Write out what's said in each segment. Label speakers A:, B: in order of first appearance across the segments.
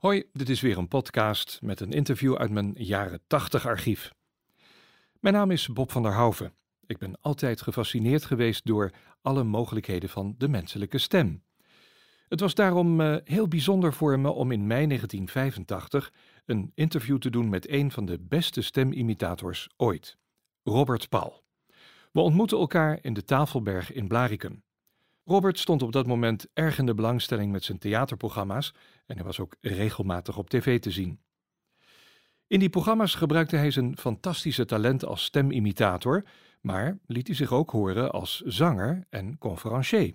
A: Hoi, dit is weer een podcast met een interview uit mijn jaren 80 archief. Mijn naam is Bob van der Houven. Ik ben altijd gefascineerd geweest door alle mogelijkheden van de menselijke stem. Het was daarom uh, heel bijzonder voor me om in mei 1985 een interview te doen met een van de beste stemimitators ooit, Robert Paul. We ontmoetten elkaar in de Tafelberg in Blarikum. Robert stond op dat moment erg in de belangstelling met zijn theaterprogramma's en hij was ook regelmatig op tv te zien. In die programma's gebruikte hij zijn fantastische talent als stemimitator, maar liet hij zich ook horen als zanger en conferencier.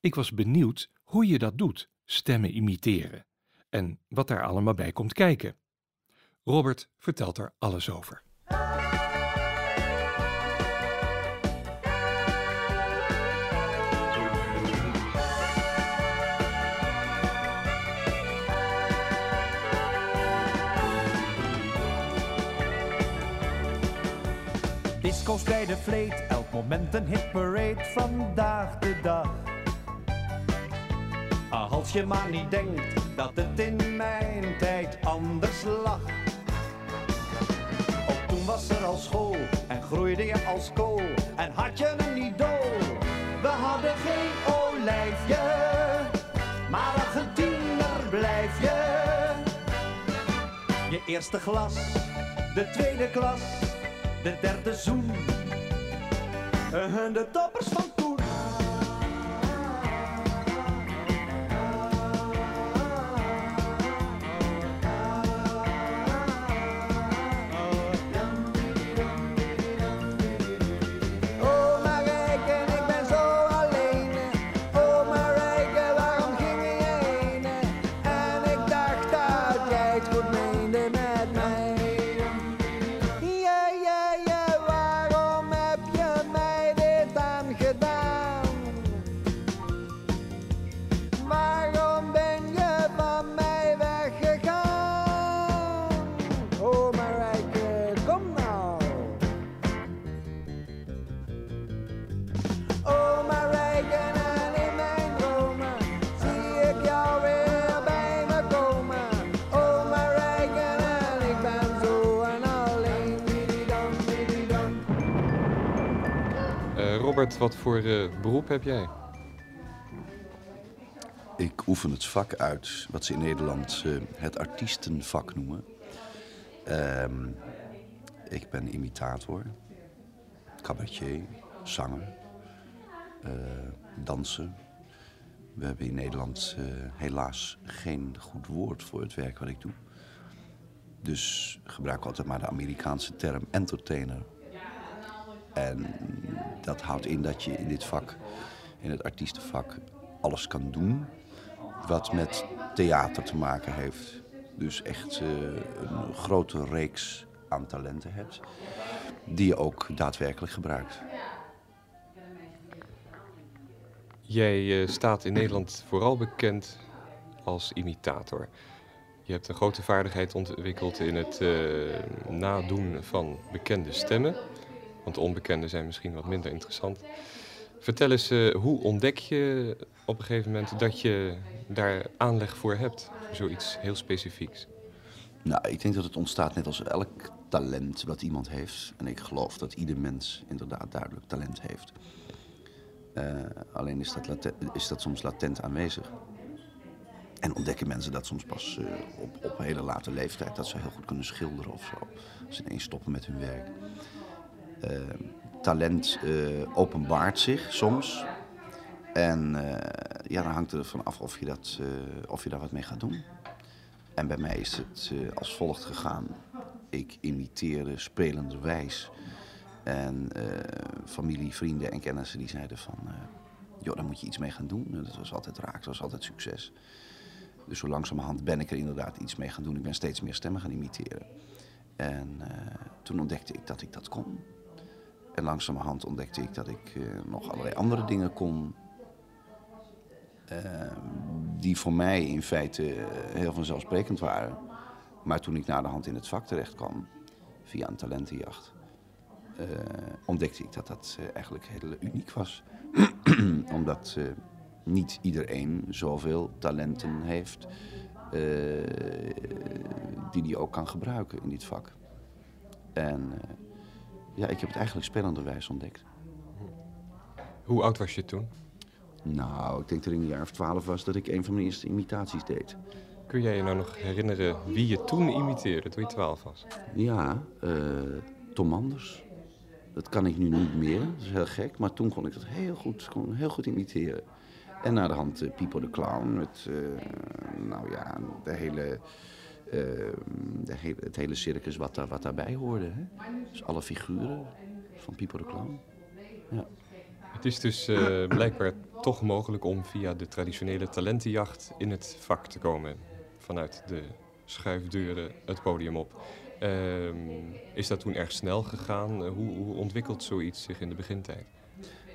A: Ik was benieuwd hoe je dat doet, stemmen imiteren, en wat daar allemaal bij komt kijken. Robert vertelt er alles over.
B: Disco's bij de vleet, elk moment een hitparade vandaag de dag. Ah, als je maar niet denkt dat het in mijn tijd anders lag. Ook toen was er al school en groeide je als kool en had je een idool. We hadden geen olijfje, maar Argentiner blijf je. Je eerste glas, de tweede klas de derde zoen. En de toppers van
A: wat voor uh, beroep heb jij?
C: Ik oefen het vak uit, wat ze in Nederland uh, het artiestenvak noemen. Uh, ik ben imitator, cabaretier, zanger, uh, danser. We hebben in Nederland helaas geen goed woord voor het werk wat ik doe. Dus gebruik altijd maar de Amerikaanse term entertainer en dat houdt in dat je in dit vak, in het artiestenvak, alles kan doen wat met theater te maken heeft. Dus echt uh, een grote reeks aan talenten hebt, die je ook daadwerkelijk gebruikt.
A: Jij uh, staat in Nederland vooral bekend als imitator. Je hebt een grote vaardigheid ontwikkeld in het uh, nadoen van bekende stemmen. Want de onbekenden zijn misschien wat minder interessant. Vertel eens, uh, hoe ontdek je op een gegeven moment dat je daar aanleg voor hebt? Voor zoiets heel specifieks.
C: Nou, ik denk dat het ontstaat net als elk talent wat iemand heeft. En ik geloof dat ieder mens inderdaad duidelijk talent heeft. Uh, alleen is dat, is dat soms latent aanwezig. En ontdekken mensen dat soms pas uh, op, op hele late leeftijd. Dat ze heel goed kunnen schilderen of zo. Als ze ineens stoppen met hun werk. Eh, talent eh, openbaart zich soms. En eh, ja, dan hangt er van af of je, dat, of je daar wat mee gaat doen. En bij mij is het als volgt gegaan. Ik imiteerde spelenderwijs. En familie, vrienden en kennissen die zeiden van... joh, daar moet je iets mee gaan doen. dat was altijd raak, dat was altijd succes. Dus zo langzamerhand ben ik er inderdaad iets mee gaan doen. Ik ben steeds meer stemmen gaan imiteren. En toen ontdekte ik dat ik dat kon. En langzamerhand ontdekte ik dat ik uh, nog allerlei andere dingen kon. Uh, die voor mij in feite uh, heel vanzelfsprekend waren. Maar toen ik naar de hand in het vak terecht kwam, via een talentenjacht, eh, ontdekte ik dat dat eigenlijk heel uniek was. Omdat niet iedereen zoveel talenten heeft eh, die hij ook kan gebruiken in dit vak. En eh, ja, ik heb het eigenlijk spelenderwijs ontdekt.
D: Hoe oud was je toen?
C: Nou, ik denk dat ik in een jaar of twaalf was dat ik een van mijn eerste imitaties deed.
D: Kun jij je nou nog herinneren wie je toen imiteerde, toen je 12 was?
C: Ja, eh, Tom Anders. Dat kan ik nu niet meer, dat is heel gek. Maar toen kon ik dat heel goed, kon heel goed imiteren. En naar de hand uh, Pipo de Clown met, uh, nou ja, de hele, de hele, het hele circus wat, daar, wat daarbij hoorde. Hè? Dus alle figuren van Pipo de Clown. Ja.
D: Het is dus uh, blijkbaar toch mogelijk om via de traditionele talentenjacht in het vak te komen. Vanuit de schuifdeuren het podium op. Uh, is dat toen erg snel gegaan? Hoe, hoe, ontwikkelt zoiets zich in de begintijd?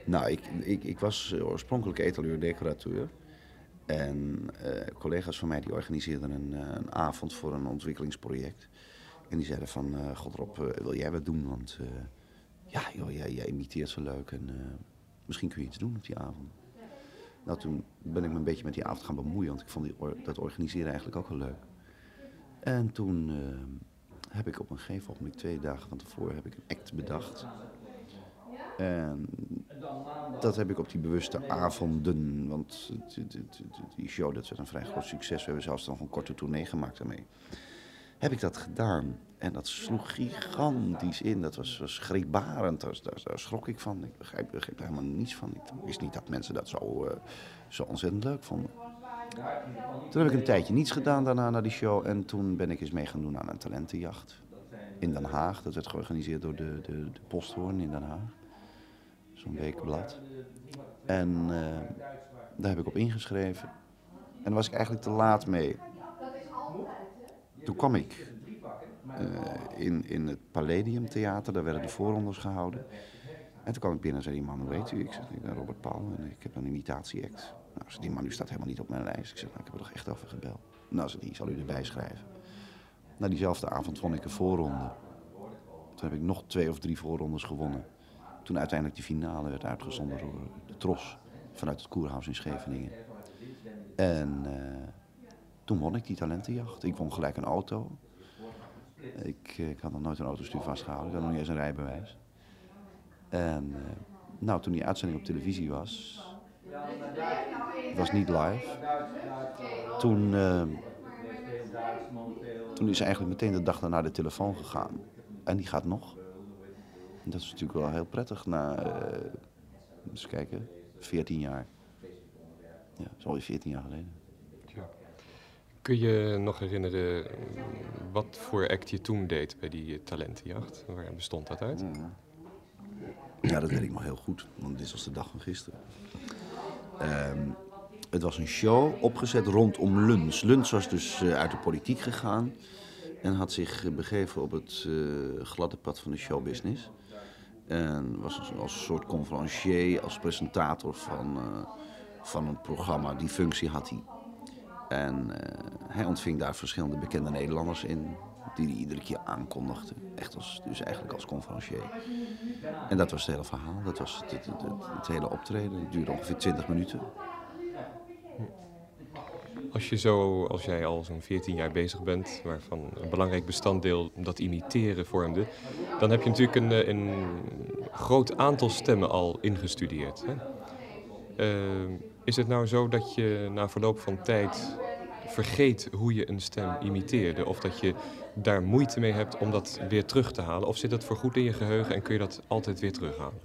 C: Nou, ik, ik, ik was oorspronkelijk etaleur-decorateur. En uh, collega's van mij die organiseerden een, een, avond voor een ontwikkelingsproject. En die zeiden van, uh, Godrop, wil jij wat doen? Want ja, joh, jij, jij imiteert zo leuk en misschien kun je iets doen op die avond. Nou, toen ben ik me een beetje met die avond gaan bemoeien, want ik vond dat organiseren eigenlijk ook wel leuk. En toen heb ik op een gegeven moment, twee dagen van tevoren, heb ik een act bedacht. En dat heb ik op die bewuste avonden, want die show dat werd een vrij groot succes. We hebben zelfs nog een korte tournee gemaakt daarmee. Heb ik dat gedaan. En dat sloeg gigantisch in. Dat was, was schrikbarend. Daar, schrok ik van. Ik begreep, er helemaal niets van. Ik wist niet dat mensen dat zo, uh, zo ontzettend leuk vonden. Toen heb ik een tijdje niets gedaan daarna naar die show. En toen ben ik eens mee gaan doen aan een talentenjacht. In Den Haag. Dat werd georganiseerd door de, de, de Posthoorn in Den Haag. Zo'n weekblad. En uh, daar heb ik op ingeschreven. En daar was ik eigenlijk te laat mee. Toen kwam ik uh, in, in het Palladium Theater, daar werden de voorrondes gehouden. En toen kwam ik binnen en zei die man, hoe weet u? Ik zeg, ik ben Robert Paul en ik heb een imitatie-act. Nou, die man, u staat helemaal niet op mijn lijst. Ik zeg, nou, ik heb er toch echt over gebeld. Nou, zei die, zal u erbij schrijven. Na diezelfde avond won ik een voorronde. Toen heb ik nog twee of drie voorrondes gewonnen. Toen uiteindelijk die finale werd uitgezonden door de Tros vanuit het Koerhuis in Scheveningen. En uh, toen won ik die talentenjacht. Ik won gelijk een auto. Ik, ik had nog nooit een autostuur vastgehouden. Ik had nog niet eens een rijbewijs. En uh, nou, toen die uitzending op televisie was, het was niet live. Toen, uh, toen is eigenlijk meteen de dag daarna de telefoon gegaan. En die gaat nog. En dat is natuurlijk wel heel prettig na, uh, eens kijken, 14 jaar. Ja, dat is alweer 14 jaar geleden.
D: Kun je nog herinneren wat voor act je toen deed bij die talentenjacht? Waar bestond dat uit?
C: Mm. Ja, dat weet ik nog heel goed, want dit was de dag van gisteren. Um, het was een show opgezet rondom Luns. Luns was dus uh, uit de politiek gegaan en had zich begeven op het uh, gladde pad van de showbusiness. En was als, als soort conferencier, als presentator van, uh, van een programma. Die functie had hij. En uh, hij ontving daar verschillende bekende Nederlanders in, die hij iedere keer aankondigde. Echt als, dus eigenlijk als conferencier. En dat was het hele verhaal, dat was het, het, hele optreden. Het duurde ongeveer 20 minuten.
D: Als je zo, als jij al zo'n 14 jaar bezig bent, waarvan een belangrijk bestanddeel dat imiteren vormde, dan heb je natuurlijk een, een groot aantal stemmen al ingestudeerd. Hè? Uh, is het nou zo dat je na verloop van tijd vergeet hoe je een stem imiteerde? Of dat je daar moeite mee hebt om dat weer terug te halen? Of zit dat voorgoed in je geheugen en kun je dat altijd weer terughalen?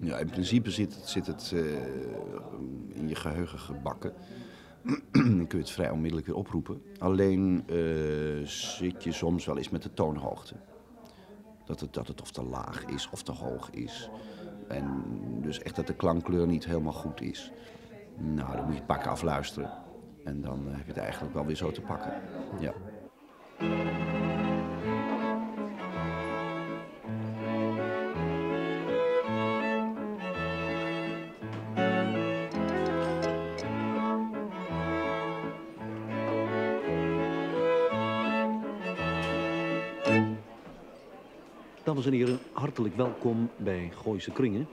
C: Ja, in principe zit het, zit het uh, in je geheugen gebakken. Dan kun je het vrij onmiddellijk weer oproepen. Alleen uh, zit je soms wel eens met de toonhoogte. Dat het, dat het of te laag is of te hoog is. En dus echt dat de klankkleur niet helemaal goed is. Nou, dan moet je pakken afluisteren. En dan heb je het eigenlijk wel weer zo te pakken. Ja.
E: Dames en heren, hartelijk welkom bij Gooise Kringen,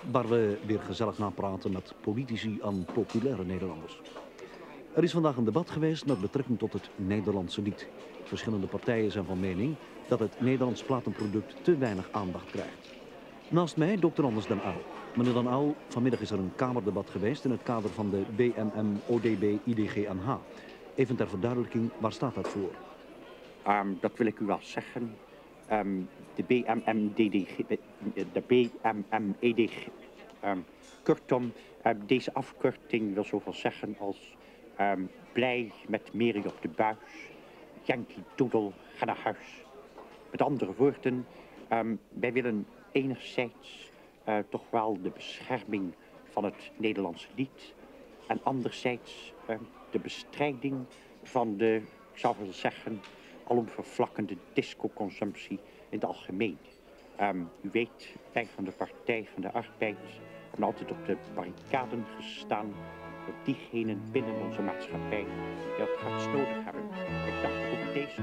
E: waar we weer gezellig napraten met politici en populaire Nederlanders. Er is vandaag een debat geweest met betrekking tot het Nederlandse lied. Verschillende partijen zijn van mening dat het Nederlands platenproduct te weinig aandacht krijgt. Naast mij dokter Anders den Uyl. Meneer den Uyl, vanmiddag is er een kamerdebat geweest in het kader van de BMM ODB IDGNH. Even ter verduidelijking, waar staat dat voor?
F: Ehm, dat wil ik u wel zeggen. Ehm, de BMMDDG, de BMMEDG, ehm, kortom, ehm, deze afkorting wil zoveel zeggen als blij met Mary op de buis, Yankee Doodle, ga naar huis. Met andere woorden, wij willen enerzijds eh, toch wel de bescherming van het Nederlandse lied en anderzijds de bestrijding van de, ik zou zeggen, alomvervlakkende discoconsumptie in het algemeen. Ehm, u weet, wij van de Partij van de Arbeid hebben altijd op de barricaden gestaan voor diegenen binnen onze maatschappij die het hardst nodig hebben. Ik dacht ook deze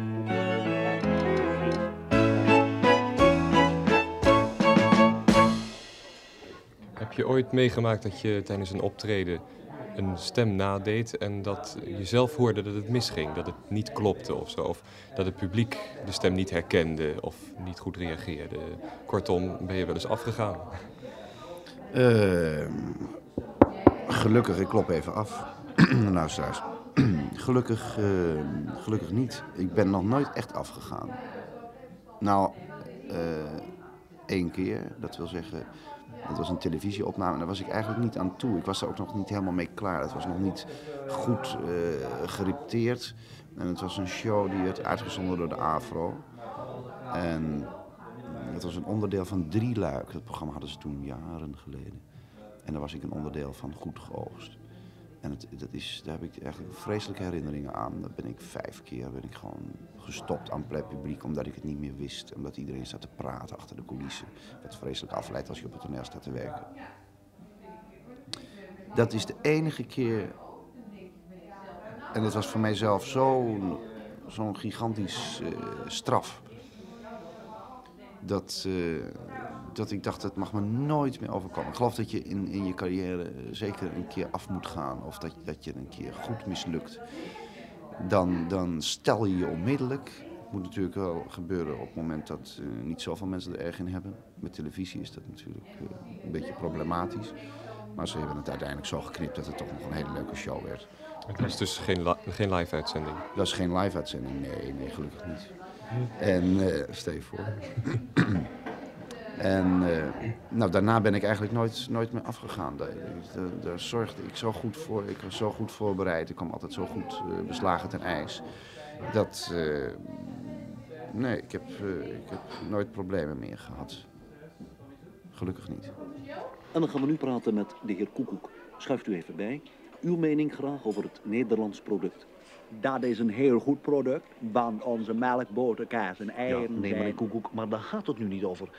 D: Heb je ooit meegemaakt dat je tijdens een optreden een stem nadeed en dat je zelf hoorde dat het misging, dat het niet klopte of zo, of dat het publiek de stem niet herkende of niet goed reageerde? Kortom, ben je wel eens afgegaan?
C: Ehm, gelukkig, ik klop even af. nou, straks. gelukkig, ehm, gelukkig niet. Ik ben nog nooit echt afgegaan. Nou, eh, één keer, dat wil zeggen, dat was een televisieopname en daar was ik eigenlijk niet aan toe. Ik was er ook nog niet helemaal mee klaar. Het was nog niet goed eh gerepeteerd. En het was een show die werd uitgezonden door de AVRO. En het was een onderdeel van Drieluik. Dat programma hadden ze toen jaren geleden. En daar was ik een onderdeel van goed geoogst. En dat is, daar heb ik eigenlijk vreselijke herinneringen aan. Daar ben ik vijf keer ben ik gewoon gestopt aan publiek omdat ik het niet meer wist. Omdat iedereen staat te praten achter de coulissen. Wat vreselijk afleidt als je op het toneel staat te werken. Dat is de enige keer. En dat was voor mijzelf zo'n zo'n gigantisch eh, straf dat, eh, dat ik dacht, dat mag me nooit meer overkomen. Ik geloof dat je in, in je carrière eh, zeker een keer af moet gaan. Of dat, dat je een keer goed mislukt. Dan, dan stel je je onmiddellijk. Het moet natuurlijk wel gebeuren op het moment dat eh, niet zoveel mensen er erg in hebben. Met televisie is dat natuurlijk eh, een beetje problematisch. Maar ze hebben het uiteindelijk zo geknipt dat het toch nog een hele leuke show werd.
D: Het was dus geen, geen live-uitzending.
C: Dat is geen live-uitzending, nee, nee, gelukkig niet. En, eh stel je voor. En eh, nou, daarna ben ik eigenlijk nooit, nooit meer afgegaan. Daar, daar, daar zorgde ik zo goed voor, ik was zo goed voorbereid, ik kwam altijd zo goed eh, beslagen ten ijs. Dat, eh, nee, ik heb, eh, ik heb nooit problemen meer gehad. Gelukkig niet.
E: En dan gaan we nu praten met de heer Koekoek. Schuift u even bij. Uw mening graag over het Nederlands product.
G: Dat is een heel goed product, want onze melk, boter, kaas en
E: Ja,
G: eieren
E: nee, meneer
G: zijn...
E: Koekoek, maar daar gaat het nu niet over.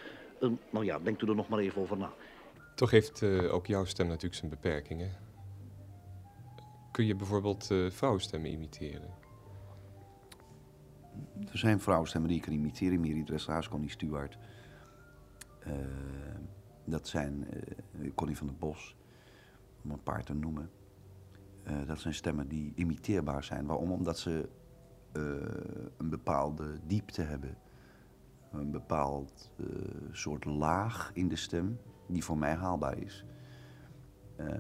E: Eh, nou ja, denkt u er nog maar even over na.
D: Toch heeft eh, ook jouw stem natuurlijk zijn beperkingen. Kun je bijvoorbeeld eh vrouwenstemmen imiteren?
C: Er zijn vrouwenstemmen die ik kan imiteren. Miri Dresselhuis, Connie Stewart. Dat zijn eh, Connie van der Bos, om een paar te noemen. Eh, dat zijn stemmen die imiteerbaar zijn. Waarom? Omdat ze eh, een bepaalde diepte hebben. Een bepaald eh, soort laag in de stem, die voor mij haalbaar is. Eh,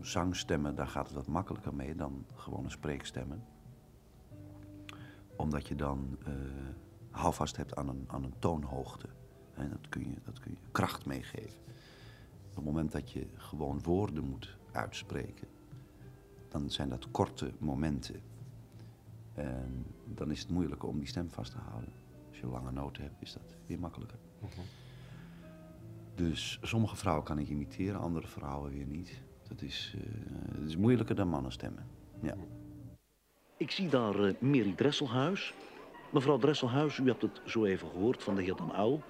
C: zangstemmen, daar gaat het wat makkelijker mee dan gewone spreekstemmen omdat je dan eh houvast hebt aan een, aan een toonhoogte. En dat kun, je, dat kun je kracht meegeven. Op het moment dat je gewoon woorden moet uitspreken, dan zijn dat korte momenten. En dan is het moeilijker om die stem vast te houden. Als je lange noten hebt, is dat weer makkelijker. Dus sommige vrouwen kan ik imiteren, andere vrouwen weer niet. Dat is, eh, dat is moeilijker dan mannenstemmen. Ja.
E: Ik zie daar eh Mary Dresselhuis. Mevrouw Dresselhuis, u hebt het zo even gehoord van de heer Dan Uil.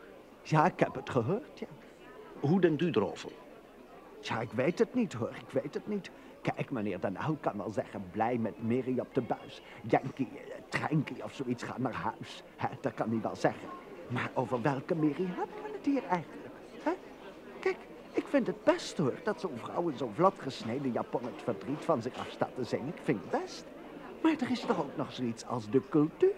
G: Ja, ik heb het gehoord, ja.
E: Hoe denkt u erover?
G: Ja, ik weet het niet hoor, ik weet het niet. Kijk, meneer Den Uyl kan wel zeggen, blij met Mary op de buis. Yankee, Treinkie of zoiets gaat naar huis. Hè, dat kan hij wel zeggen. Maar over welke Mary hebben we het hier eigenlijk? Hè? Kijk, ik vind het best hoor, dat zo'n vrouw in zo'n vlot gesneden japon het verdriet van zich af staat te zingen. Ik vind het best. Maar er is toch ook nog zoiets als de cultuur?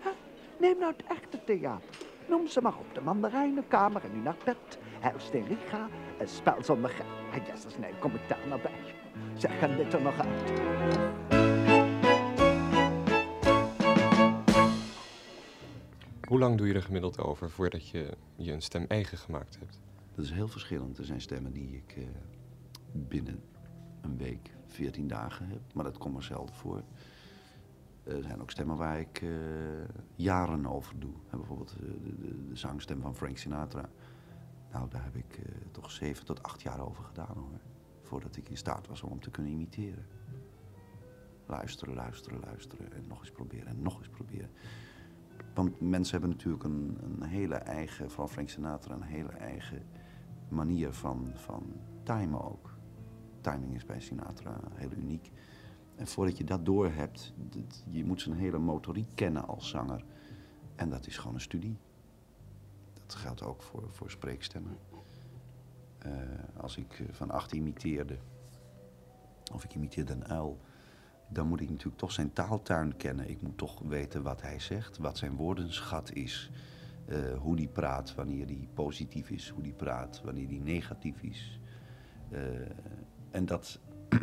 G: hè? Neem nou het echte theater. Noem ze maar op. De mandarijnenkamer en nu naar bed. Helst in Riga. Een spel zonder geld. En jezus, nee, kom ik daar nou bij? Zeg, gaan dit er nog uit?
D: Hoe lang doe je er gemiddeld over voordat je je een stem eigen gemaakt hebt?
C: Dat is heel verschillend. Er zijn stemmen die ik eh, binnen een week, 14 dagen heb. Maar dat komt maar zelden voor. Er zijn ook stemmen waar ik eh, jaren over doe. Bijvoorbeeld eh, de, de, de zangstem van Frank Sinatra. Nou, daar heb ik toch zeven tot acht jaar over gedaan hoor. Voordat ik in staat was om hem te kunnen imiteren. Luisteren, luisteren, luisteren. En nog eens proberen en nog eens proberen. Want mensen hebben natuurlijk een, een hele eigen, vooral Frank Sinatra, een hele eigen manier van, van timen ook. Timing is bij Sinatra heel uniek. En voordat je dat doorhebt, je moet zijn hele motoriek kennen als zanger. En dat is gewoon een studie. Dat geldt ook voor, voor spreekstemmen. Eh, als ik van acht imiteerde, of ik imiteerde een uil, dan moet ik natuurlijk toch zijn taaltuin kennen. Ik moet toch weten wat hij zegt, wat zijn woordenschat is. eh, hoe die praat wanneer die positief is, hoe die praat wanneer die negatief is. Eh, en dat,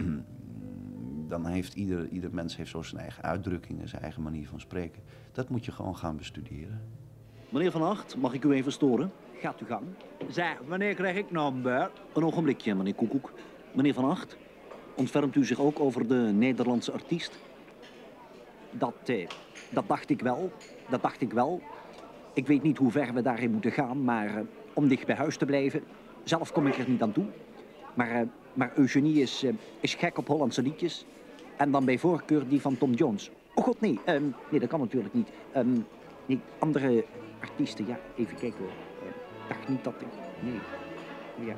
C: dan heeft ieder, ieder mens heeft zo zijn eigen uitdrukkingen, zijn eigen manier van spreken. Dat moet je gewoon gaan bestuderen.
E: Meneer Van Acht, mag ik u even storen?
H: Gaat uw gang.
G: Zeg, wanneer krijg ik nou een beurt?
E: Een ogenblikje, meneer Koekoek. Meneer Van Acht, ontfermt u zich ook over de Nederlandse artiest?
H: Dat, eh, dat dacht ik wel. Dat dacht ik wel. Ik weet niet hoe ver we daarin moeten gaan, maar eh, om dicht bij huis te blijven. Zelf kom ik er niet aan toe. Maar, eh, maar Eugenie is, eh, is gek op Hollandse liedjes. En dan bij voorkeur die van Tom Jones. Oh god, nee. ehm, nee, dat kan natuurlijk niet. Ehm, nee, andere artiesten, ja, even kijken hoor. Ik dacht niet dat ik... Nee. Ja.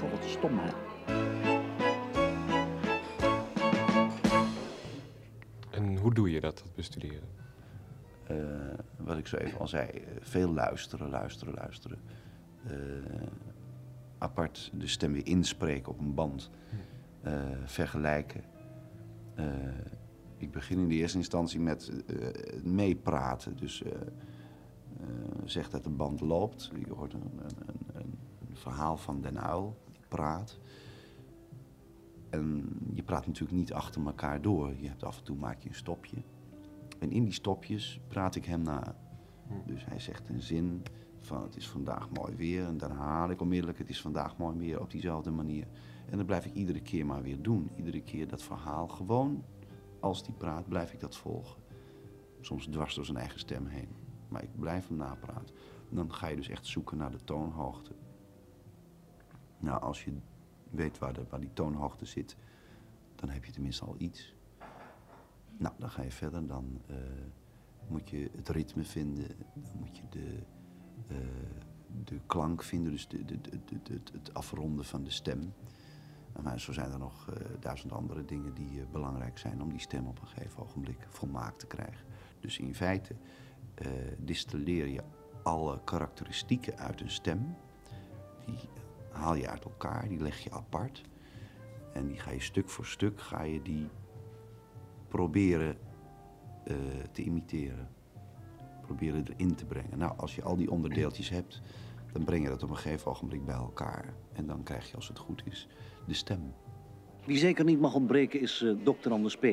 H: God, wat stom, hè.
D: Doe je dat, dat bestuderen?
C: Eh, wat ik zo even al zei, eh, veel luisteren, luisteren, luisteren. Eh, apart de stem weer inspreken op een band. Eh, vergelijken. Ik begin in de eerste instantie met eh, meepraten. Dus zeg dat de band loopt. Je hoort een, een, een, verhaal van Den Uil, die praat. En je praat natuurlijk niet achter elkaar door. Je hebt af en toe maak je een stopje. En in die stopjes praat ik hem na. Dus hij zegt een zin van het is vandaag mooi weer. En dan herhaal ik onmiddellijk het is vandaag mooi weer op diezelfde manier. En dat blijf ik iedere keer maar weer doen. Iedere keer dat verhaal gewoon, als die praat, blijf ik dat volgen. Soms dwars door zijn eigen stem heen. Maar ik blijf hem napraten. En dan ga je dus echt zoeken naar de toonhoogte. Nou, als je weet waar, de, die toonhoogte zit, dan heb je tenminste al iets. Nou, dan ga je verder. Dan eh, moet je het ritme vinden. Dan moet je de, eh, de klank vinden. Dus de, de, de, het afronden van de stem. Maar zo zijn er nog eh, duizend andere dingen die belangrijk zijn om die stem op een gegeven ogenblik volmaakt te krijgen. Dus in feite distilleer je alle karakteristieken uit een stem. Die haal je uit elkaar, die leg je apart. En die ga je stuk voor stuk ga je die proberen eh, te imiteren. Proberen erin te brengen. Nou, als je al die onderdeeltjes hebt, dan breng je dat op een gegeven ogenblik bij elkaar. En dan krijg je, als het goed is, de stem.
E: Wie zeker niet mag ontbreken is eh, dokter Anders P.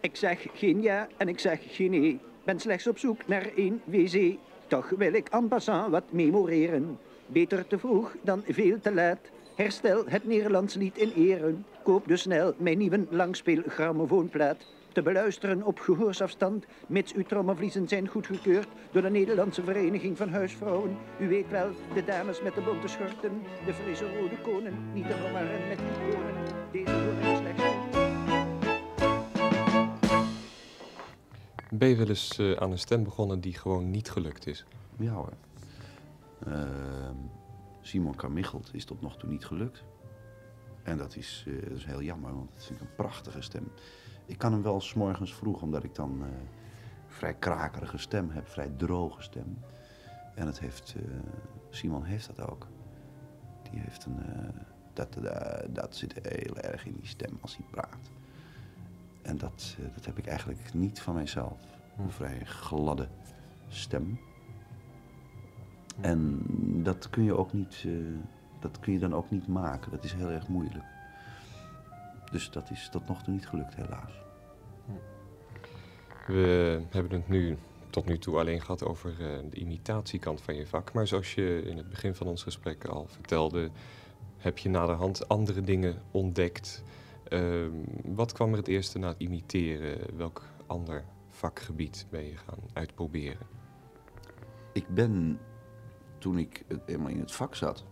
H: Ik zeg geen ja en ik zeg geen nee. Ben slechts op zoek naar één wc. Toch wil ik en passant wat memoreren. Beter te vroeg dan veel te laat. Herstel het Nederlands lied in eren. Koop dus snel mijn nieuwe langspeel-grammofoonplaat. Te beluisteren op gehoorsafstand, mits uw trommelvliezen zijn goedgekeurd door de Nederlandse Vereniging van Huisvrouwen. U weet wel, de dames met de bonte schorten, de frisse rode konen, niet te verwarren met iconen. Deze horen slechts
D: Ben je wel eens eh, aan een stem begonnen die gewoon niet gelukt is?
C: Ja hoor. Ehm, Simon Carmichelt is tot nog toe niet gelukt. En dat is, eh, dat is heel jammer, want het vind ik een prachtige stem. Ik kan hem wel 's morgens vroeg, omdat ik dan eh, vrij krakerige stem heb, vrij droge stem. En het heeft, eh, Simon heeft dat ook. Die heeft een, dat, dat zit heel erg in die stem als hij praat. En dat, dat heb ik eigenlijk niet van mijzelf. Een vrij gladde stem. En dat kun je ook niet, eh, dat kun je dan ook niet maken. Dat is heel erg moeilijk. Dus dat is tot nog toe niet gelukt, helaas.
D: We hebben het nu tot nu toe alleen gehad over eh, de imitatiekant van je vak. Maar zoals je in het begin van ons gesprek al vertelde, heb je naderhand andere dingen ontdekt. Ehm, wat kwam er het eerste na het imiteren? Welk ander vakgebied ben je gaan uitproberen?
C: Ik ben, toen ik het- eenmaal in het vak zat,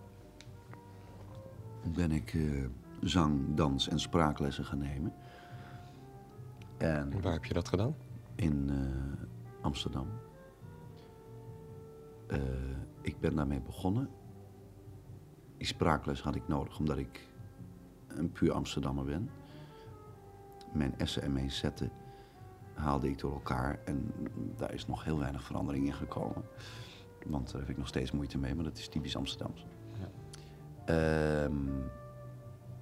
C: ben ik eh, zang, dans en spraaklessen gaan nemen. En
D: Waar heb je dat gedaan?
C: in eh, Amsterdam. Eh, ik ben daarmee begonnen. Die spraakles had ik nodig omdat ik een puur Amsterdammer ben. Mijn S'en en mijn zetten haalde ik door elkaar en daar is nog heel weinig verandering in gekomen. Want daar heb ik nog steeds moeite mee, maar dat is typisch Amsterdams. Ehm,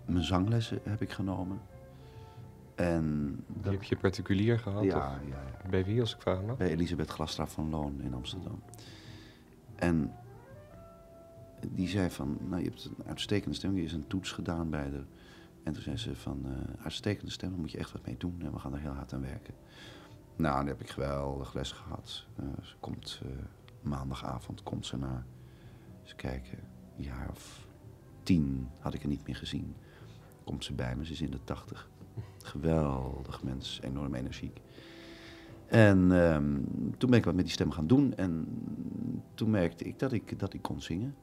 C: mijn zanglessen heb ik genomen. En
D: Die heb je particulier gehad?
C: ja, ja, ja.
D: bij wie, als ik vragen mag?
C: Bij Elisabeth Glasstraat van Loon in Amsterdam. En die zei van, nou je hebt een uitstekende stem, je is een toets gedaan bij de... En toen zei ze van, eh, uitstekende stem, daar moet je echt wat mee doen en we gaan er heel hard aan werken. Nou, daar heb ik geweldig les gehad. Eh, ze komt eh, maandagavond, komt ze naar, eens kijken, een jaar of tien had ik er niet meer gezien. Komt ze bij me, ze is in de tachtig. Geweldig mens, enorm energiek. En ehm, toen ben ik wat met die stem gaan doen en toen merkte ik dat ik, dat ik kon zingen.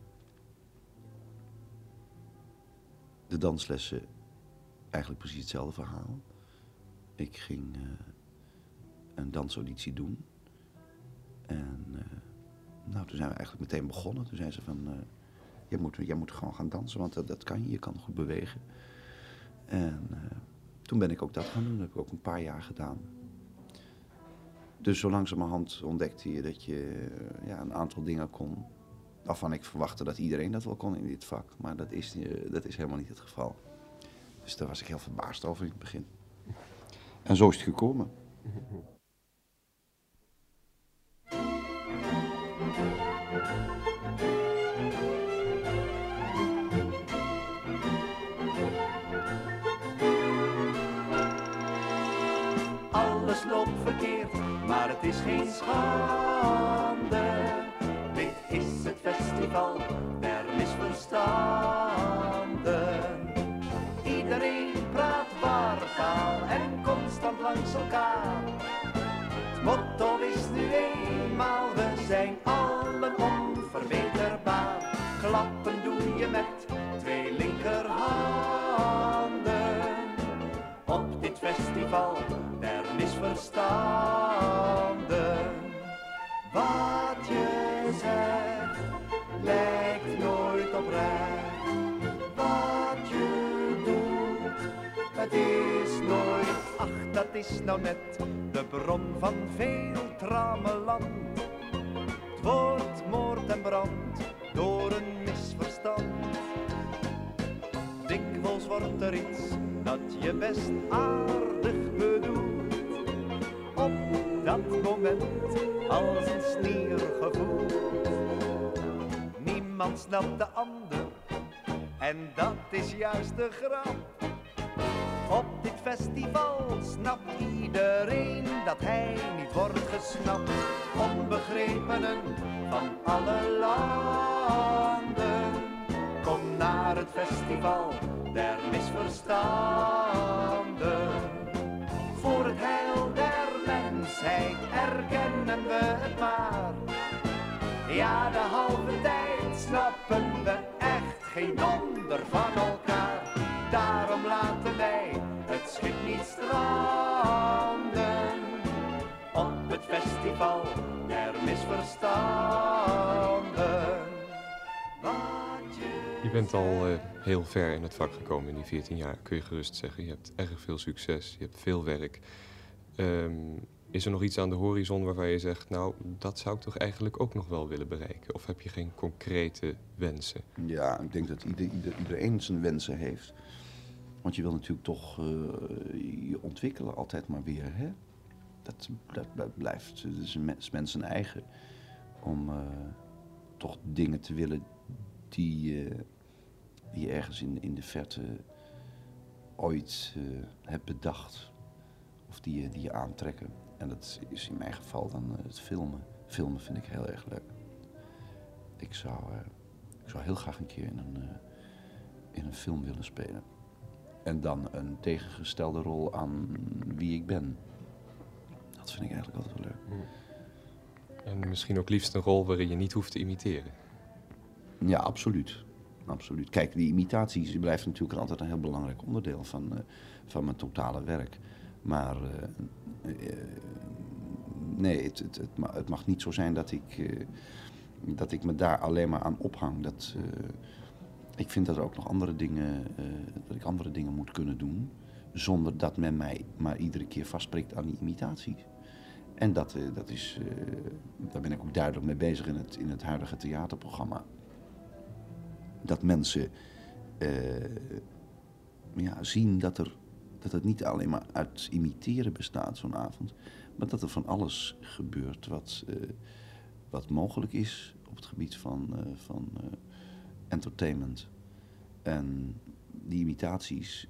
C: De danslessen, eigenlijk precies hetzelfde verhaal. Ik ging eh, een dansauditie doen. En eh, nou, toen zijn we eigenlijk meteen begonnen. Toen zei ze van, eh, jij, moet, moet gewoon gaan dansen, want dat, dat kan je, je kan goed bewegen. En eh, toen ben ik ook dat gaan doen, dat heb ik ook een paar jaar gedaan. Dus zo langzamerhand ontdekte je dat je eh, ja, een aantal dingen kon. Waarvan ik verwachtte dat iedereen dat wel kon in dit vak. Maar dat is, dat is helemaal niet het geval. Dus daar was ik heel verbaasd over in het begin. En zo is het gekomen.
B: Alles loopt verkeerd, maar het is geen schande. Dit is het festival der misverstanden. Iedereen praat wartaal en constant langs elkaar. Veel tramenland. Het wordt moord en brand door een misverstand. Dikwijls wordt er iets dat je best aardig bedoelt. Op dat moment als een sneer gevoeld. Niemand snapt de ander en dat is juist de grap. Op dit festival snapt Onbegrepenen van alle landen. Kom naar het festival der misverstanden. Voor het heil der mensheid erkennen we het maar. Ja, de halve tijd snappen we echt geen donder van elkaar. Daarom laten wij het schip niet stranden. Festival der misverstanden. Wat je
D: Je bent al eh, heel ver in het vak gekomen in die 14 jaar, kun je gerust zeggen. Je hebt erg veel succes, je hebt veel werk. Ehm, Is er nog iets aan de horizon waarvan je zegt, nou, dat zou ik toch eigenlijk ook nog wel willen bereiken? Of heb je geen concrete wensen?
C: Ja, ik denk dat ieder, ieder, iedereen zijn wensen heeft. Want je wil natuurlijk toch eh, je ontwikkelen altijd maar weer. Hè? Dat, blijft het is mens, mensen eigen. Om eh, toch dingen te willen die, eh, die je ergens in, in de verte ooit eh, hebt bedacht. Of die, je- die je aantrekken. En dat is in mijn geval dan het filmen. Filmen vind ik heel erg leuk. Ik zou, ik zou heel graag een keer in een, in een film willen spelen. En dan een tegengestelde rol aan wie ik ben. Dat vind ik eigenlijk altijd wel leuk.
D: En misschien ook liefst een rol waarin je niet hoeft te imiteren.
C: Ja, absoluut. absoluut. Kijk, die imitaties blijft natuurlijk altijd een heel belangrijk onderdeel van, eh, van mijn totale werk. Maar eh, eh, nee, het, het, het, ma- het mag niet zo zijn dat ik, eh, dat ik me daar alleen maar aan ophang. Dat, eh, ik vind dat er ook nog andere dingen, eh, dat ik andere dingen moet kunnen doen. Zonder dat men mij maar iedere keer vastprikt aan die imitaties. En dat, eh, dat is, eh, daar ben ik ook duidelijk mee bezig in het, in het huidige theaterprogramma. Dat mensen eh, ja, zien dat, er, dat het niet alleen maar uit imiteren bestaat, zo'n avond. Maar dat er van alles gebeurt wat, wat mogelijk is op het gebied van, van entertainment. En die imitaties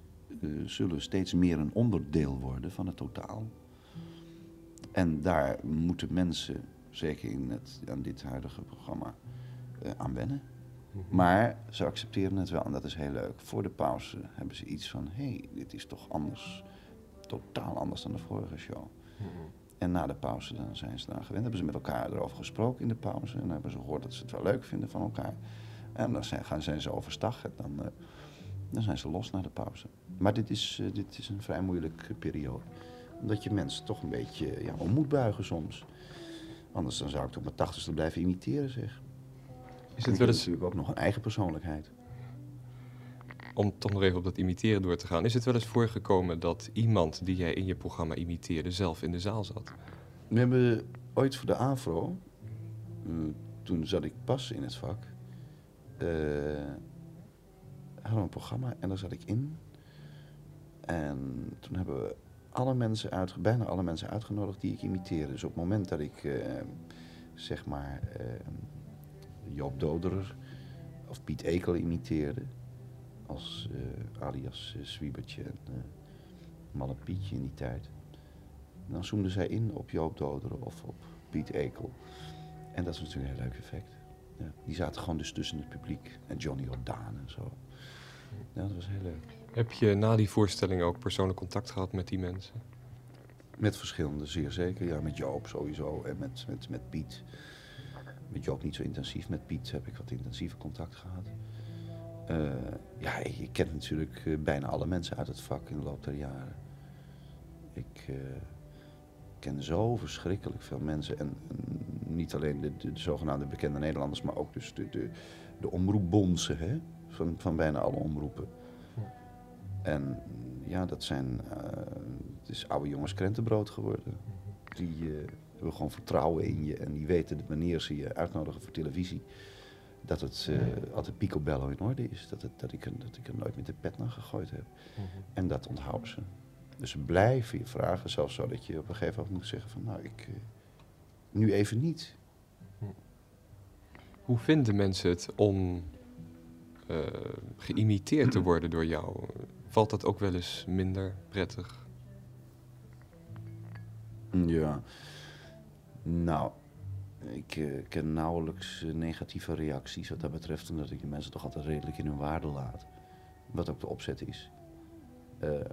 C: zullen steeds meer een onderdeel worden van het totaal. En daar moeten mensen, zeker in het, aan dit huidige programma, eh, aan wennen. Maar ze accepteren het wel en dat is heel leuk. Voor de pauze hebben ze iets van: hé, hey, dit is toch anders. Totaal anders dan de vorige show. En na de pauze dan zijn ze eraan gewend. Hebben ze met elkaar erover gesproken in de pauze. En dan hebben ze gehoord dat ze het wel leuk vinden van elkaar. En dan zijn, gaan, zijn ze overstag en dan, eh, dan zijn ze los na de pauze. Maar dit is, eh, dit is een vrij moeilijke periode. Omdat je mensen toch een beetje ja, om moet buigen soms. Anders dan zou ik tot mijn tachtigste blijven imiteren, zeg.
D: Is het wel eens,
C: natuurlijk ook nog een eigen persoonlijkheid.
D: om toch nog even op dat imiteren door te gaan, is het wel eens voorgekomen dat iemand die jij in je programma imiteerde zelf in de zaal zat?
C: We hebben ooit voor de AVRO, eh, toen zat ik pas in het vak, eh, hadden we een programma en daar zat ik in. En toen hebben we alle mensen uitge bijna alle mensen uitgenodigd die ik imiteerde. Dus op het moment dat ik, eh, zeg maar, eh, Joop Doderer of Piet Ekel imiteerde, als eh, alias uh, Zwiebertje en Malle Pietje in die tijd. Dan zoomden zij in op Joop Doderen of op Piet Ekel. En dat is natuurlijk een heel leuk effect. Ja, die zaten gewoon dus tussen het publiek. En Johnny Jordaan en zo. Ja, dat was heel leuk.
D: Heb je na die voorstelling ook persoonlijk contact gehad met die mensen?
C: Met verschillende, zeer zeker. Ja, met Joop sowieso en met, met, met Piet. Met Joop niet zo intensief. Met Piet heb ik wat intensiever contact gehad. Eh, ja, je kent natuurlijk eh, bijna alle mensen uit het vak in de loop der jaren. Ik eh, ken zo verschrikkelijk veel mensen. En, niet alleen de, de, de zogenaamde bekende Nederlanders, maar ook dus de, de, de omroepbondsen hè? Van, van bijna alle omroepen. En ja, dat zijn. eh, het is oude jongens krentenbrood geworden. Die eh, hebben gewoon vertrouwen in je en die weten dat wanneer ze je uitnodigen voor televisie. Dat het eh, altijd picobello in orde is. Dat, het, dat, ik dat ik er nooit met de pet naar gegooid heb. En dat onthouden ze. Dus ze blijven je vragen, zelfs zo dat je op een gegeven moment moet zeggen van nou, ik. nu even niet.
D: Hoe vinden mensen het om geïmiteerd te worden door jou? Valt dat ook wel eens minder prettig?
C: Ja. Nou, ik eh, ken nauwelijks eh, negatieve reacties wat dat betreft, omdat ik de mensen toch altijd redelijk in hun waarde laat. Wat ook de opzet is. Ehm,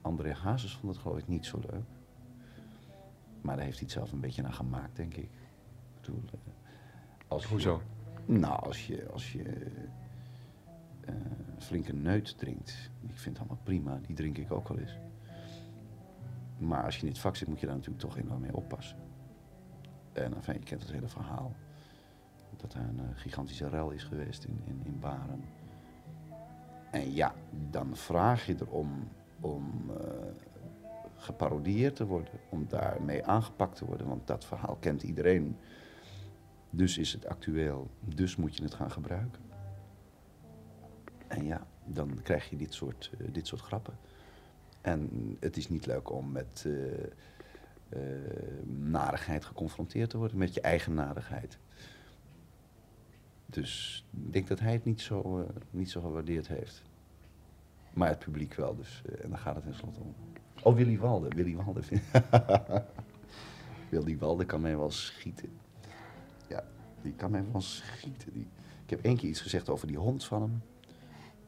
C: André Hazes vond het geloof ik niet zo leuk. Maar daar heeft hij het zelf een beetje naar gemaakt, denk ik. Ik bedoel, eh, als je-
D: Hoezo?
C: nou, als je, als je eh, flinke neut drinkt, ik vind het allemaal prima, die drink ik ook wel eens. Maar als je in het vak zit, moet je daar natuurlijk toch enorm mee oppassen. En enfin, je kent het hele verhaal. Dat er een eh, gigantische rel is geweest in, in, in Baren. En ja, dan vraag je erom om eh, geparodieerd te worden, om daarmee aangepakt te worden. Want dat verhaal kent iedereen. Dus is het actueel, dus moet je het gaan gebruiken. En ja, dan krijg je dit soort, eh, dit soort grappen. En het is niet leuk om met eh, eh, narigheid geconfronteerd te worden, met je eigen narigheid. Dus ik denk dat hij het niet zo, niet zo gewaardeerd heeft. Maar het publiek wel, dus en daar gaat het tenslotte om. Oh, Willy Walde. Willy Walde, Willy Walde kan mij wel schieten. Ja, die kan mij wel schieten. Die... Ik heb één keer iets gezegd over die hond van hem.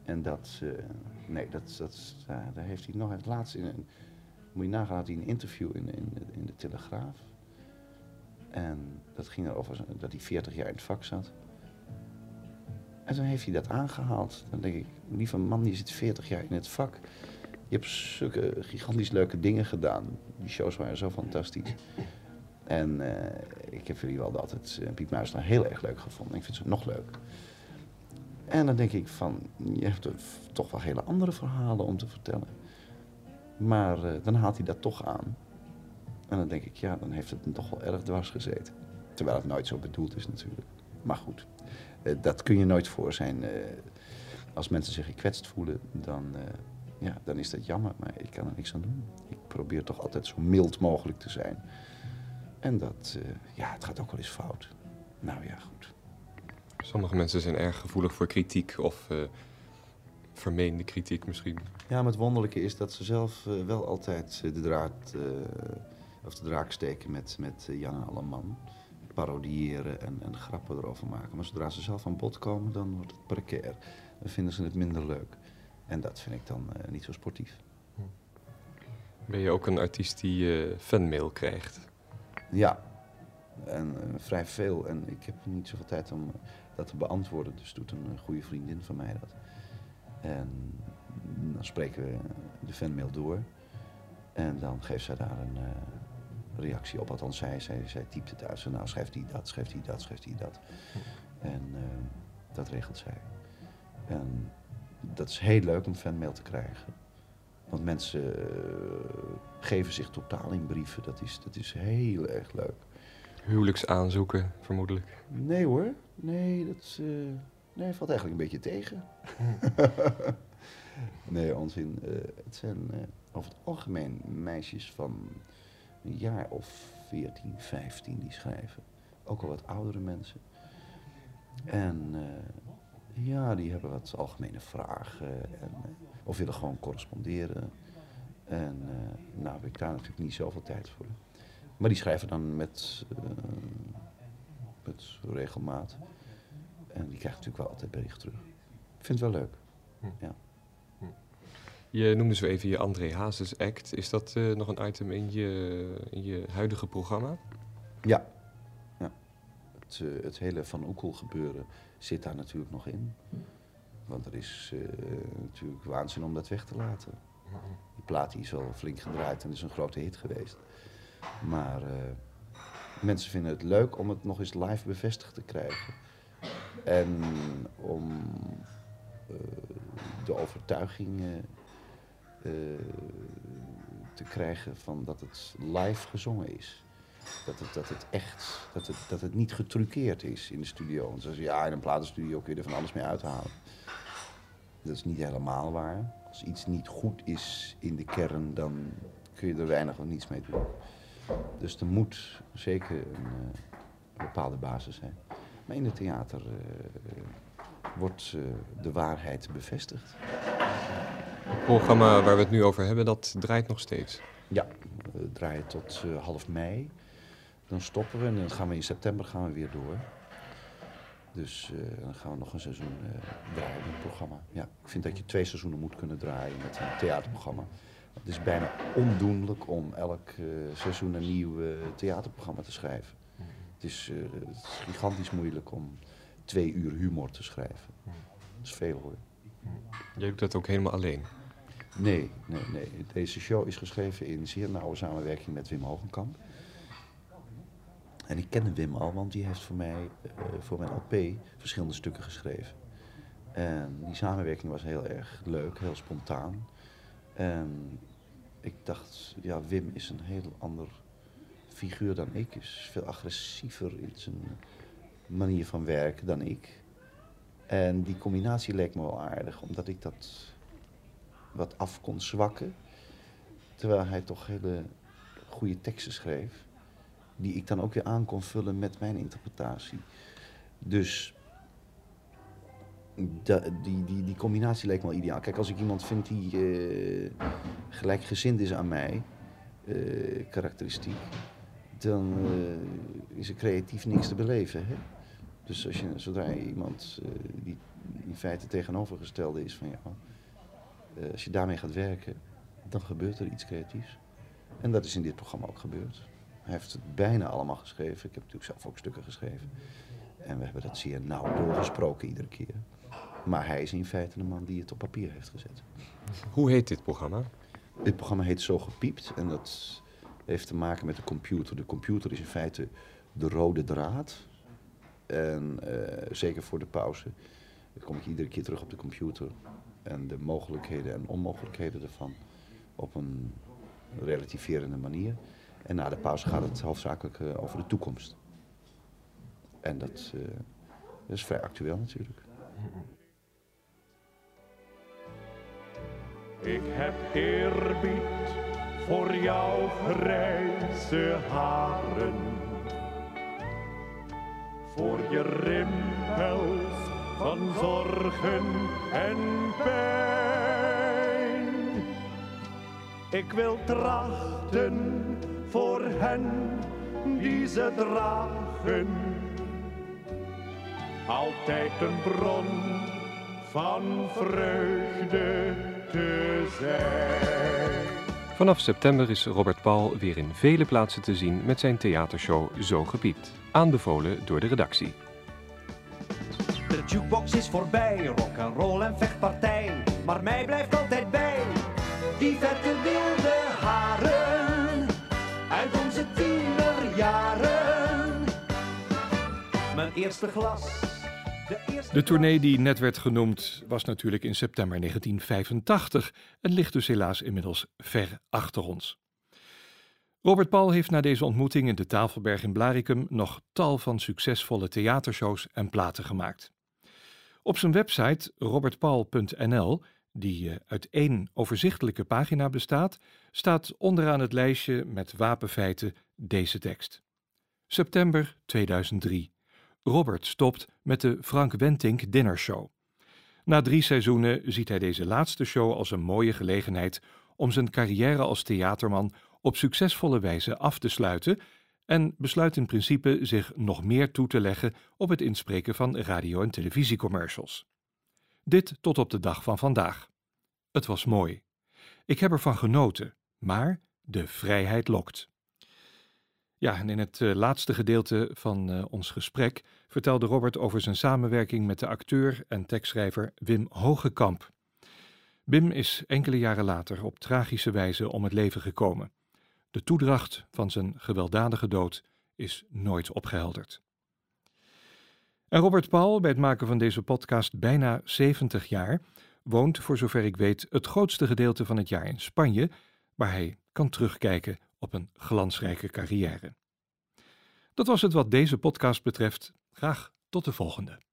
C: En dat, nee, dat, dat, daar heeft hij nog het laatst in een, moet je nagaan, had hij een interview in, in, in de Telegraaf. En dat ging erover dat hij 40 jaar in het vak zat. En toen heeft hij dat aangehaald. Dan denk ik, lieve man, je zit 40 jaar in het vak. Je hebt zulke gigantisch leuke dingen gedaan. Die shows waren zo fantastisch. En eh, ik heb jullie wel altijd uh, Piet Muisner heel erg leuk gevonden. Ik vind ze nog leuk. En dan denk ik van, je hebt toch wel hele andere verhalen om te vertellen. Maar eh, dan haalt hij dat toch aan. En dan denk ik, ja, dan heeft het hem toch wel erg dwars gezeten. Terwijl het nooit zo bedoeld is natuurlijk. Maar goed, eh, dat kun je nooit voor zijn. Eh, als mensen zich gekwetst voelen, dan, ja, dan is dat jammer. Maar ik kan er niks aan doen. Ik probeer toch altijd zo mild mogelijk te zijn. En dat, ja, het gaat ook wel eens fout. Nou ja, goed.
D: Sommige mensen zijn erg gevoelig voor kritiek of eh, vermeende kritiek misschien.
C: Ja, maar het wonderlijke is dat ze zelf eh, wel altijd eh, de draad of de draak steken met, met Jan Alleman. Parodiëren en, en grappen erover maken. Maar zodra ze zelf aan bod komen, dan wordt het precair. Dan vinden ze het minder leuk. En dat vind ik dan niet zo sportief.
D: Ben je ook een artiest die fanmail krijgt?
C: Ja, en vrij veel. En ik heb niet zoveel tijd om dat te beantwoorden. Dus doet een eh, goede vriendin van mij dat. En dan spreken we de fanmail door. En dan geeft zij daar een eh, reactie op. Althans, zij, zij, zij typt het uit. Nou, schrijft hij dat, schrijft hij dat, schrijft hij dat. En eh, dat regelt zij. En dat is heel leuk om fanmail te krijgen. Want mensen geven zich totaal in brieven. Dat is, dat is heel erg leuk.
D: Huwelijksaanzoeken, vermoedelijk.
C: Nee hoor. Nee, dat is, eh, nee, valt eigenlijk een beetje tegen. nee, onzin. Eh, het zijn eh, over het algemeen meisjes van een jaar of 14, 15 die schrijven. Ook al wat oudere mensen. En ja, die hebben wat algemene vragen. En, of willen gewoon corresponderen. En nou heb ik daar natuurlijk niet zoveel tijd voor. Maar die schrijven dan met, eh, met regelmaat. En die krijgen natuurlijk wel altijd bericht terug. Ik vind het wel leuk.
D: Je noemde zo even je André Hazes act. Is dat eh, nog een item in je, in je huidige programma?
C: Ja. ja. Het, eh, het hele Van Oekel gebeuren zit daar natuurlijk nog in. Want er is natuurlijk waanzin om dat weg te laten. Die plaat die is wel flink gedraaid en is een grote hit geweest. Maar eh, mensen vinden het leuk om het nog eens live bevestigd te krijgen. En om eh, de overtuiging eh, te krijgen van dat het live gezongen is. Dat het, dat het echt, dat het, dat het niet getruckeerd is in de studio. Want ze zeggen, ja, in een platenstudio kun je er van alles mee uithalen. Dat is niet helemaal waar. Als iets niet goed is in de kern, dan kun je er weinig of niets mee doen. Dus er moet zeker een, eh, een bepaalde basis zijn. Maar in het theater eh, wordt eh, de waarheid bevestigd.
D: Het programma waar we het nu over hebben, dat draait nog steeds.
C: Ja, we draaien tot half mei. Dan stoppen we en dan gaan we in september gaan we weer door. Dus dan gaan we nog een seizoen eh, draaien met het programma. Ja, ik vind dat je twee seizoenen moet kunnen draaien met een theaterprogramma. Het is bijna ondoenlijk om elk eh, seizoen een nieuw eh, theaterprogramma te schrijven. Het is, eh, het is gigantisch moeilijk om twee uur humor te schrijven. Dat is veel hoor.
D: Jij doet dat ook helemaal alleen.
C: Nee, nee, nee. Deze show is geschreven in zeer nauwe samenwerking met Wim Hogenkamp. En ik kende Wim al, want die heeft voor mij, voor mijn LP, verschillende stukken geschreven. En die samenwerking was heel erg leuk, heel spontaan. En ik dacht, ja, Wim is een heel ander figuur dan ik. Is veel agressiever in zijn manier van werken dan ik. En die combinatie leek me wel aardig, omdat ik dat wat af kon zwakken. Terwijl hij toch hele goede teksten schreef. Die ik dan ook weer aan kon vullen met mijn interpretatie. Dus die, die, die combinatie leek me wel ideaal. Kijk, als ik iemand vind die eh, gelijkgezind is aan mij, eh, karakteristiek, dan eh, is er creatief niks te beleven. Hè? Dus als je, zodra je iemand die in feite tegenovergestelde is van eh, als je daarmee gaat werken, dan gebeurt er iets creatiefs. En dat is in dit programma ook gebeurd. Hij heeft het bijna allemaal geschreven. Ik heb natuurlijk zelf ook stukken geschreven. En we hebben dat zeer nauw doorgesproken iedere keer. Maar hij is in feite de man die het op papier heeft gezet.
D: Hoe heet dit programma?
C: Dit programma heet Zo Gepiept en dat heeft te maken met de computer. De computer is in feite de rode draad. En eh, zeker voor de pauze dan kom ik iedere keer terug op de computer. En de mogelijkheden en onmogelijkheden ervan op een relativerende manier. En na de pauze gaat het hoofdzakelijk eh, over de toekomst. En dat, eh, dat is vrij actueel natuurlijk.
I: Ik heb eerbied voor jouw grijze haren. Voor je rimpels van zorgen en pijn. Ik wil trachten voor hen die ze dragen. Altijd een bron van vreugde te zijn.
D: Vanaf september is Robert Paul weer in vele plaatsen te zien met zijn theatershow Zo Gepiept. Aanbevolen door de redactie.
B: De jukebox is voorbij, rock and roll en vechtpartij. Maar mij blijft altijd bij die vette wilde haren uit onze tienerjaren. Mijn eerste glas.
A: De, tournee die net werd genoemd was natuurlijk in september 1985 en ligt dus helaas inmiddels ver achter ons. Robert Paul heeft na deze ontmoeting in de Tafelberg in Blaricum nog tal van succesvolle theatershows en platen gemaakt. Op zijn website robertpaul.nl, die eh, uit één overzichtelijke pagina bestaat, staat onderaan het lijstje met wapenfeiten deze tekst. September 2003. Robert stopt met de Frank Wentink Dinnershow. Na drie seizoenen ziet hij deze laatste show als een mooie gelegenheid om zijn carrière als theaterman op succesvolle wijze af te sluiten en besluit in principe zich nog meer toe te leggen op het inspreken van radio- en televisiecommercials. Dit tot op de dag van vandaag. Het was mooi. Ik heb ervan genoten, maar de vrijheid lokt. Ja, en in het eh, laatste gedeelte van eh, ons gesprek vertelde Robert over zijn samenwerking met de acteur en tekstschrijver Wim Hogekamp. Wim is enkele jaren later op tragische wijze om het leven gekomen. De toedracht van zijn gewelddadige dood is nooit opgehelderd. En Robert Paul, bij het maken van deze podcast bijna 70 jaar, woont, voor zover ik weet, het grootste gedeelte van het jaar in Spanje, waar hij kan terugkijken op een glansrijke carrière. Dat was het wat deze podcast betreft. Graag tot de volgende.